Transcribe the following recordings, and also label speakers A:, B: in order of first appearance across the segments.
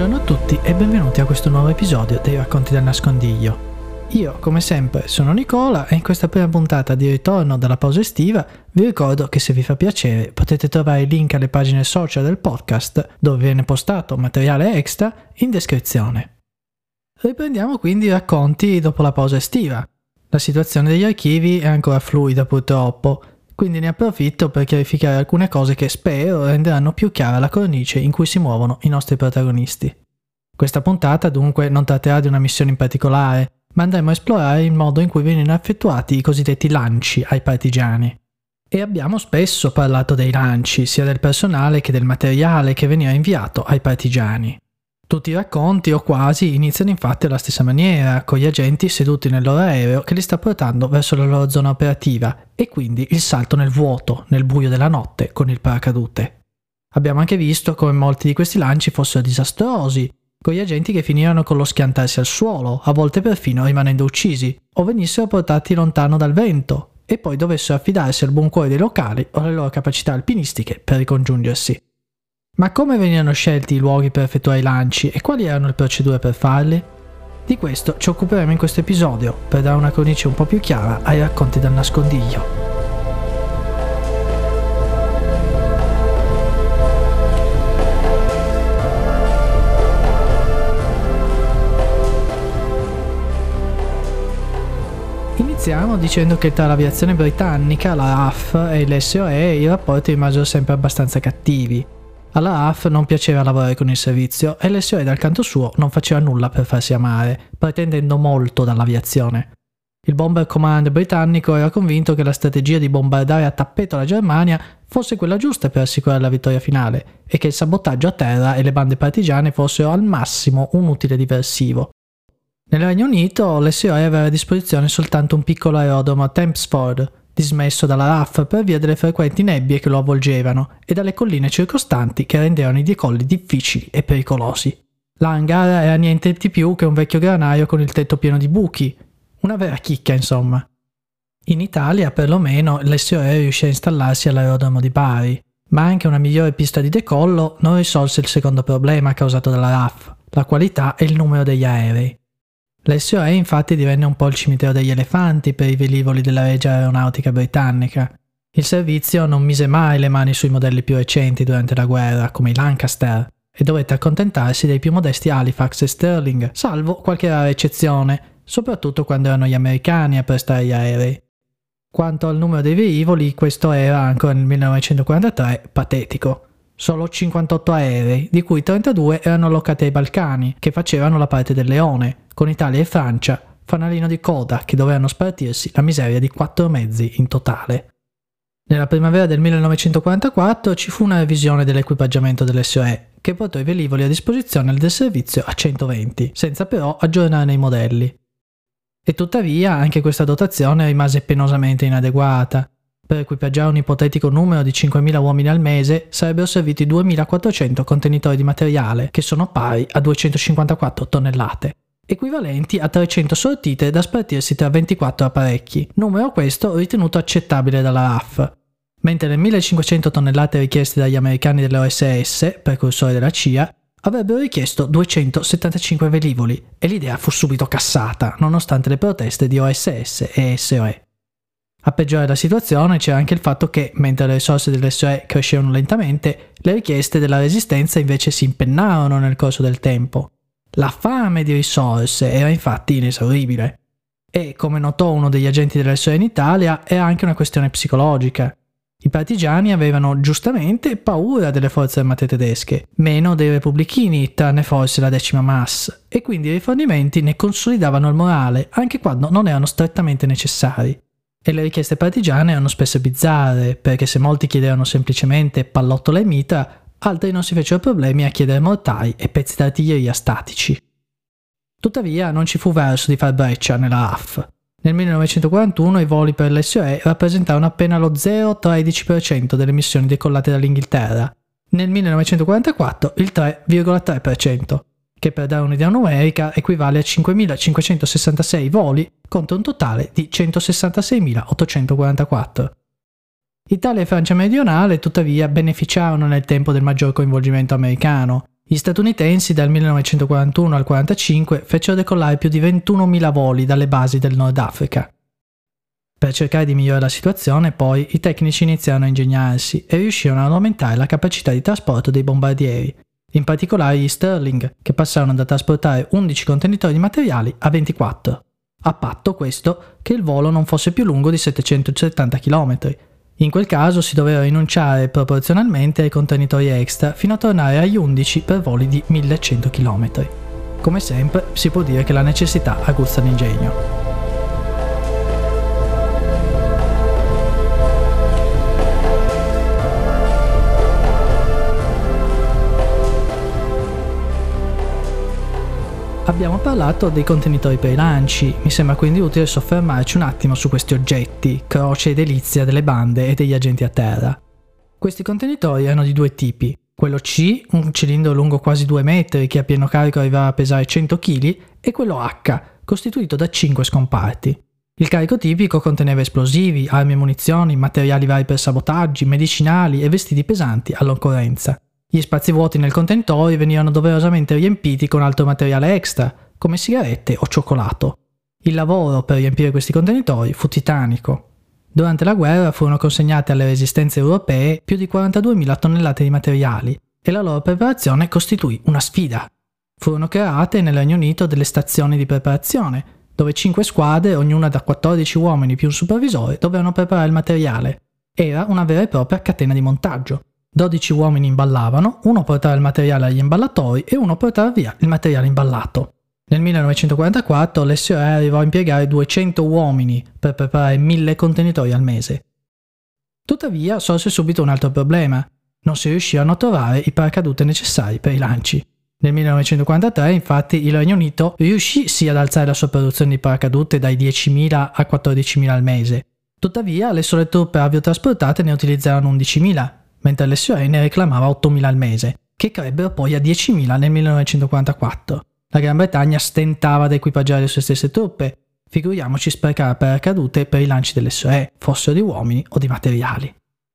A: Buongiorno a tutti e benvenuti a questo nuovo episodio dei Racconti del Nascondiglio. Io, come sempre, sono Nicola e in questa prima puntata di ritorno dalla pausa estiva vi ricordo che se vi fa piacere potete trovare i link alle pagine social del podcast dove viene postato materiale extra in descrizione. Riprendiamo quindi i racconti dopo la pausa estiva. La situazione degli archivi è ancora fluida purtroppo, quindi ne approfitto per chiarificare alcune cose che spero renderanno più chiara la cornice in cui si muovono i nostri protagonisti. Questa puntata dunque non tratterà di una missione in particolare, ma andremo a esplorare il modo in cui vengono effettuati i cosiddetti lanci ai partigiani. E abbiamo spesso parlato dei lanci, sia del personale che del materiale che veniva inviato ai partigiani. Tutti i racconti, o quasi, iniziano infatti alla stessa maniera, con gli agenti seduti nel loro aereo che li sta portando verso la loro zona operativa, e quindi il salto nel vuoto, nel buio della notte, con il paracadute. Abbiamo anche visto come molti di questi lanci fossero disastrosi, con gli agenti che finivano con lo schiantarsi al suolo, a volte perfino rimanendo uccisi, o venissero portati lontano dal vento, e poi dovessero affidarsi al buon cuore dei locali o alle loro capacità alpinistiche per ricongiungersi. Ma come venivano scelti i luoghi per effettuare i lanci e quali erano le procedure per farli? Di questo ci occuperemo in questo episodio per dare una cornice un po' più chiara ai racconti del nascondiglio. Iniziamo dicendo che tra l'aviazione britannica, la RAF e l'SOE i rapporti rimasero sempre abbastanza cattivi. Alla RAF non piaceva lavorare con il servizio e l'SOE dal canto suo non faceva nulla per farsi amare, pretendendo molto dall'aviazione. Il Bomber Command britannico era convinto che la strategia di bombardare a tappeto la Germania fosse quella giusta per assicurare la vittoria finale e che il sabotaggio a terra e le bande partigiane fossero al massimo un utile diversivo. Nel Regno Unito l'SOE aveva a disposizione soltanto un piccolo aerodromo a Tempsford, dismesso dalla RAF per via delle frequenti nebbie che lo avvolgevano e dalle colline circostanti che rendevano i decolli difficili e pericolosi. L'hangar era niente di più che un vecchio granaio con il tetto pieno di buchi, una vera chicca insomma. In Italia perlomeno l'SOE riuscì a installarsi all'aerodromo di Bari, ma anche una migliore pista di decollo non risolse il secondo problema causato dalla RAF, la qualità e il numero degli aerei. L'SOE infatti divenne un po' il cimitero degli elefanti per i velivoli della Regia Aeronautica Britannica. Il servizio non mise mai le mani sui modelli più recenti durante la guerra, come i Lancaster, e dovette accontentarsi dei più modesti Halifax e Sterling, salvo qualche rara eccezione, soprattutto quando erano gli americani a prestare gli aerei. Quanto al numero dei velivoli, questo era ancora nel 1943 patetico. Solo 58 aerei, di cui 32 erano allocati ai Balcani, che facevano la parte del leone, con Italia e Francia, fanalino di coda che dovevano spartirsi la miseria di quattro mezzi in totale. Nella primavera del 1944 ci fu una revisione dell'equipaggiamento dell'SOE, che portò i velivoli a disposizione del servizio a 120, senza però aggiornare i modelli. E tuttavia anche questa dotazione rimase penosamente inadeguata. Per equipaggiare un ipotetico numero di 5.000 uomini al mese sarebbero serviti 2.400 contenitori di materiale, che sono pari a 254 tonnellate equivalenti a 300 sortite da spartirsi tra 24 apparecchi, numero questo ritenuto accettabile dalla RAF. Mentre le 1500 tonnellate richieste dagli americani dell'OSS, precursore della CIA, avrebbero richiesto 275 velivoli e l'idea fu subito cassata, nonostante le proteste di OSS e SOE. A peggiorare la situazione c'era anche il fatto che, mentre le risorse dell'SOE crescevano lentamente, le richieste della resistenza invece si impennarono nel corso del tempo. La fame di risorse era infatti inesauribile. E, come notò uno degli agenti della SOE in Italia, era anche una questione psicologica. I partigiani avevano giustamente paura delle forze armate tedesche, meno dei repubblichini, tranne forse la decima Mass, e quindi i rifornimenti ne consolidavano il morale, anche quando non erano strettamente necessari. E le richieste partigiane erano spesso bizzarre, perché se molti chiedevano semplicemente pallottola e mitra, altri non si fecero problemi a chiedere mortai e pezzi d'artiglieria statici. Tuttavia non ci fu verso di far breccia nella RAF. Nel 1941 i voli per l'SOE rappresentarono appena lo 0,13% delle missioni decollate dall'Inghilterra, nel 1944 il 3,3%, che per dare un'idea numerica equivale a 5.566 voli contro un totale di 166.844. Italia e Francia meridionale tuttavia beneficiarono nel tempo del maggior coinvolgimento americano. Gli statunitensi dal 1941 al 1945 fecero decollare più di 21.000 voli dalle basi del Nord Africa. Per cercare di migliorare la situazione, poi, i tecnici iniziarono a ingegnarsi e riuscirono ad aumentare la capacità di trasporto dei bombardieri, in particolare gli Sterling, che passarono da trasportare 11 contenitori di materiali a 24, a patto questo che il volo non fosse più lungo di 770 km. In quel caso si doveva rinunciare proporzionalmente ai contenitori extra fino a tornare agli 11 per voli di 1100 km. Come sempre si può dire che la necessità aguzza l'ingegno. Abbiamo parlato dei contenitori per i lanci, mi sembra quindi utile soffermarci un attimo su questi oggetti, croce e delizia delle bande e degli agenti a terra. Questi contenitori erano di due tipi. Quello C, un cilindro lungo quasi 2 metri che a pieno carico arrivava a pesare 100 kg, e quello H, costituito da 5 scomparti. Il carico tipico conteneva esplosivi, armi e munizioni, materiali vari per sabotaggi, medicinali e vestiti pesanti all'occorrenza. Gli spazi vuoti nel contenitore venivano doverosamente riempiti con altro materiale extra, come sigarette o cioccolato. Il lavoro per riempire questi contenitori fu titanico. Durante la guerra furono consegnate alle resistenze europee più di 42.000 tonnellate di materiali e la loro preparazione costituì una sfida. Furono create nel Regno Unito delle stazioni di preparazione, dove 5 squadre, ognuna da 14 uomini più un supervisore, dovevano preparare il materiale. Era una vera e propria catena di montaggio. 12 uomini imballavano, uno portava il materiale agli imballatori e uno portava via il materiale imballato. Nel 1944 l'SOE arrivò a impiegare 200 uomini per preparare 1000 contenitori al mese. Tuttavia sorse subito un altro problema. Non si riuscivano a trovare i paracadute necessari per i lanci. Nel 1943 infatti il Regno Unito riuscì sì ad alzare la sua produzione di paracadute dai 10.000 a 14.000 al mese. Tuttavia le sole truppe aviotrasportate ne utilizzarono 11.000 mentre l'SOE ne reclamava 8.000 al mese, che crebbero poi a 10.000 nel 1944. La Gran Bretagna stentava ad equipaggiare le sue stesse truppe, figuriamoci sprecare paracadute per i lanci dell'SOE, fossero di uomini o di materiali.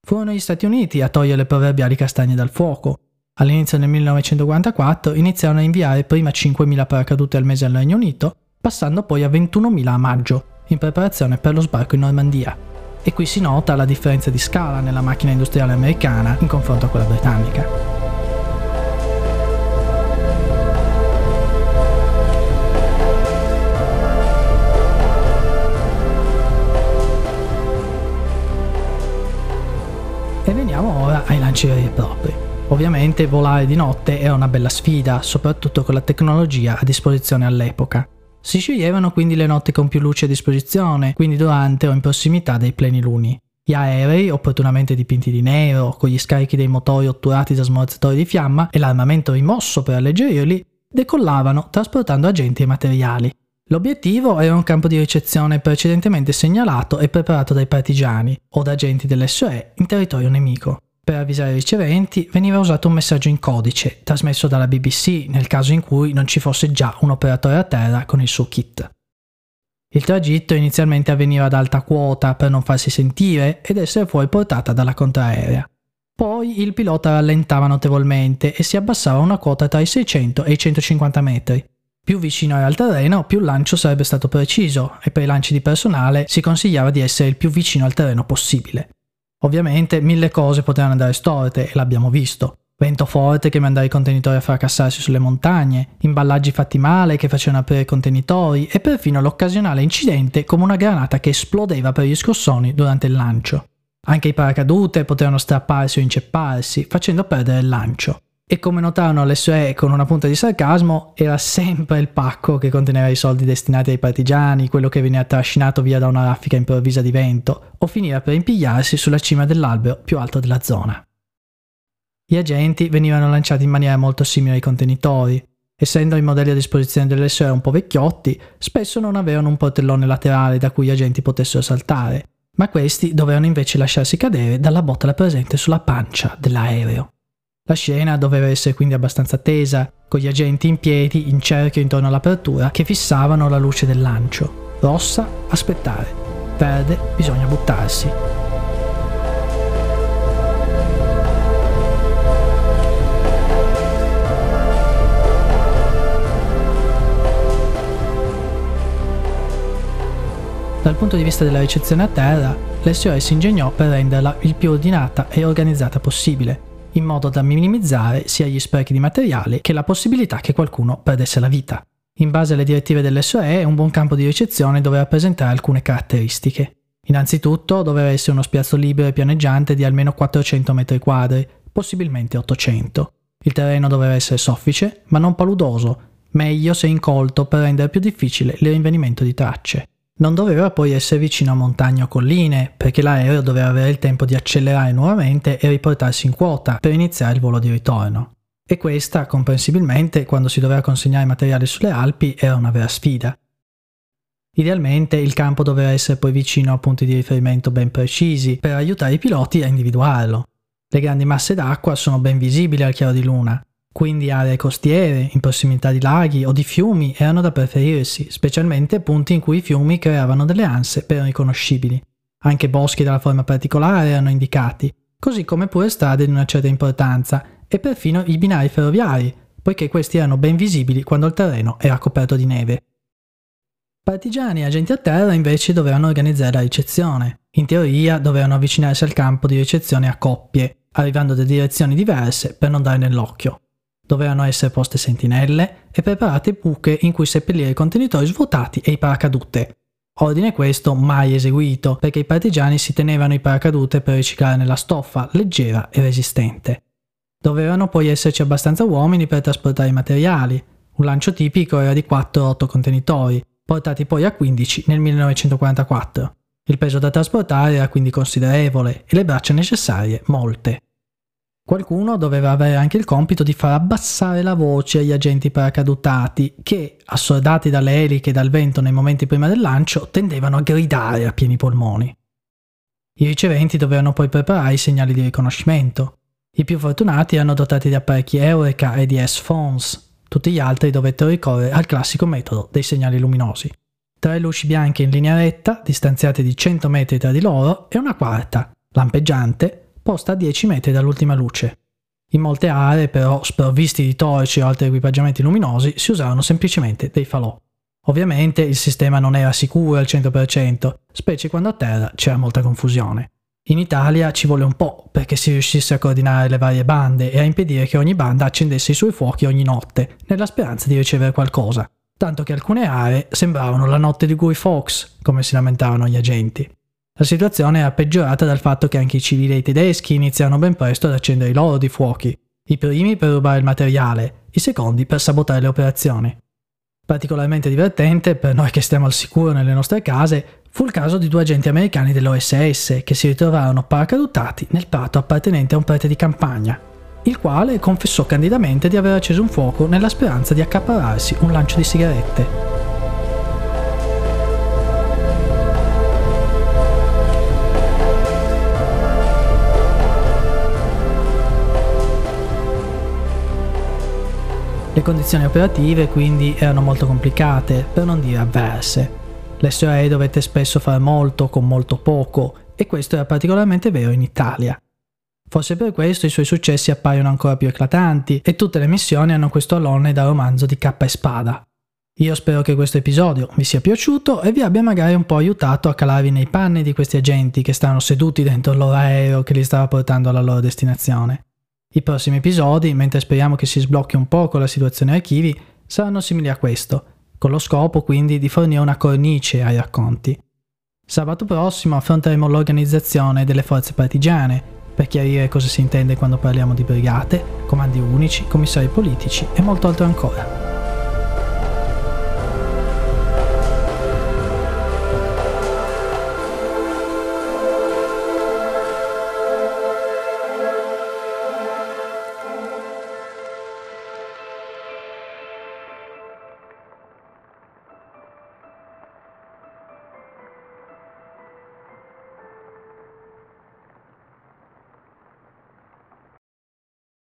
A: Furono gli Stati Uniti a togliere le proverbiali castagne dal fuoco. All'inizio del 1944 iniziarono a inviare prima 5.000 paracadute al mese al Regno Unito, passando poi a 21.000 a maggio, in preparazione per lo sbarco in Normandia e qui si nota la differenza di scala nella macchina industriale americana in confronto a quella britannica. E veniamo ora ai lanci veri e propri. Ovviamente volare di notte era una bella sfida, soprattutto con la tecnologia a disposizione all'epoca. Si sceglievano quindi le notti con più luce a disposizione, quindi durante o in prossimità dei pleniluni. Gli aerei, opportunamente dipinti di nero, con gli scarichi dei motori otturati da smorzatori di fiamma e l'armamento rimosso per alleggerirli, decollavano trasportando agenti e materiali. L'obiettivo era un campo di ricezione precedentemente segnalato e preparato dai partigiani o da agenti dell'SOE in territorio nemico. Per avvisare i riceventi veniva usato un messaggio in codice, trasmesso dalla BBC nel caso in cui non ci fosse già un operatore a terra con il suo kit. Il tragitto inizialmente avveniva ad alta quota per non farsi sentire ed essere fuori portata dalla contraerea. Poi il pilota rallentava notevolmente e si abbassava a una quota tra i 600 e i 150 metri. Più vicino era al terreno, più il lancio sarebbe stato preciso e per i lanci di personale si consigliava di essere il più vicino al terreno possibile. Ovviamente mille cose potevano andare storte e l'abbiamo visto. Vento forte che mandava i contenitori a fracassarsi sulle montagne, imballaggi fatti male che facevano aprire i contenitori e perfino l'occasionale incidente come una granata che esplodeva per gli scossoni durante il lancio. Anche i paracadute potevano strapparsi o incepparsi, facendo perdere il lancio. E come notarono le sue con una punta di sarcasmo, era sempre il pacco che conteneva i soldi destinati ai partigiani, quello che veniva trascinato via da una raffica improvvisa di vento, o finiva per impigliarsi sulla cima dell'albero più alto della zona. Gli agenti venivano lanciati in maniera molto simile ai contenitori. Essendo i modelli a disposizione delle SOE un po' vecchiotti, spesso non avevano un portellone laterale da cui gli agenti potessero saltare, ma questi dovevano invece lasciarsi cadere dalla botola presente sulla pancia dell'aereo. La scena doveva essere quindi abbastanza tesa, con gli agenti in piedi in cerchio intorno all'apertura che fissavano la luce del lancio. Rossa, aspettare. Verde, bisogna buttarsi. Dal punto di vista della ricezione a terra, l'SOE si ingegnò per renderla il più ordinata e organizzata possibile, in modo da minimizzare sia gli sprechi di materiale che la possibilità che qualcuno perdesse la vita. In base alle direttive dell'SOE, un buon campo di ricezione doveva presentare alcune caratteristiche. Innanzitutto doveva essere uno spiazzo libero e pianeggiante di almeno 400 m2, possibilmente 800. Il terreno doveva essere soffice, ma non paludoso, meglio se incolto per rendere più difficile il rinvenimento di tracce. Non doveva poi essere vicino a montagne o colline, perché l'aereo doveva avere il tempo di accelerare nuovamente e riportarsi in quota per iniziare il volo di ritorno. E questa, comprensibilmente, quando si doveva consegnare materiale sulle Alpi, era una vera sfida. Idealmente il campo doveva essere poi vicino a punti di riferimento ben precisi per aiutare i piloti a individuarlo. Le grandi masse d'acqua sono ben visibili al chiaro di luna, quindi aree costiere, in prossimità di laghi o di fiumi erano da preferirsi, specialmente punti in cui i fiumi creavano delle anse ben riconoscibili. Anche boschi dalla forma particolare erano indicati, così come pure strade di una certa importanza e perfino i binari ferroviari, poiché questi erano ben visibili quando il terreno era coperto di neve. Partigiani e agenti a terra invece dovevano organizzare la ricezione. In teoria dovevano avvicinarsi al campo di ricezione a coppie, arrivando da direzioni diverse per non dare nell'occhio. Dovevano essere poste sentinelle e preparate buche in cui seppellire i contenitori svuotati e i paracadute. Ordine questo mai eseguito, perché i partigiani si tenevano i paracadute per riciclare nella stoffa leggera e resistente. Dovevano poi esserci abbastanza uomini per trasportare i materiali. Un lancio tipico era di 4-8 contenitori, portati poi a 15 nel 1944. Il peso da trasportare era quindi considerevole e le braccia necessarie molte. Qualcuno doveva avere anche il compito di far abbassare la voce agli agenti paracadutati che, assordati dalle eliche e dal vento nei momenti prima del lancio, tendevano a gridare a pieni polmoni. I riceventi dovevano poi preparare i segnali di riconoscimento. I più fortunati erano dotati di apparecchi Eureka e di S-Phones, tutti gli altri dovettero ricorrere al classico metodo dei segnali luminosi. Tre luci bianche in linea retta, distanziate di 100 metri tra di loro, e una quarta, lampeggiante, posta a 10 metri dall'ultima luce. In molte aree, però, sprovvisti di torci o altri equipaggiamenti luminosi, si usavano semplicemente dei falò. Ovviamente il sistema non era sicuro al 100%, specie quando a terra c'era molta confusione. In Italia ci vuole un po' perché si riuscisse a coordinare le varie bande e a impedire che ogni banda accendesse i suoi fuochi ogni notte, nella speranza di ricevere qualcosa, tanto che alcune aree sembravano la notte di Guy Fawkes, come si lamentavano gli agenti. La situazione era peggiorata dal fatto che anche i civili e i tedeschi iniziarono ben presto ad accendere i loro di fuochi, i primi per rubare il materiale, i secondi per sabotare le operazioni. Particolarmente divertente, per noi che stiamo al sicuro nelle nostre case, fu il caso di due agenti americani dell'OSS che si ritrovarono paracadutati nel prato appartenente a un prete di campagna, il quale confessò candidamente di aver acceso un fuoco nella speranza di accaparrarsi un lancio di sigarette. Condizioni operative quindi erano molto complicate, per non dire avverse. L'SOE dovette spesso fare molto con molto poco e questo era particolarmente vero in Italia. Forse per questo i suoi successi appaiono ancora più eclatanti e tutte le missioni hanno questo alone da romanzo di cappa e spada. Io spero che questo episodio vi sia piaciuto e vi abbia magari un po' aiutato a calarvi nei panni di questi agenti che stavano seduti dentro il loro aereo che li stava portando alla loro destinazione. I prossimi episodi, mentre speriamo che si sblocchi un po' con la situazione archivi, saranno simili a questo, con lo scopo quindi di fornire una cornice ai racconti. Sabato prossimo affronteremo l'organizzazione delle forze partigiane, per chiarire cosa si intende quando parliamo di brigate, comandi unici, commissari politici e molto altro ancora.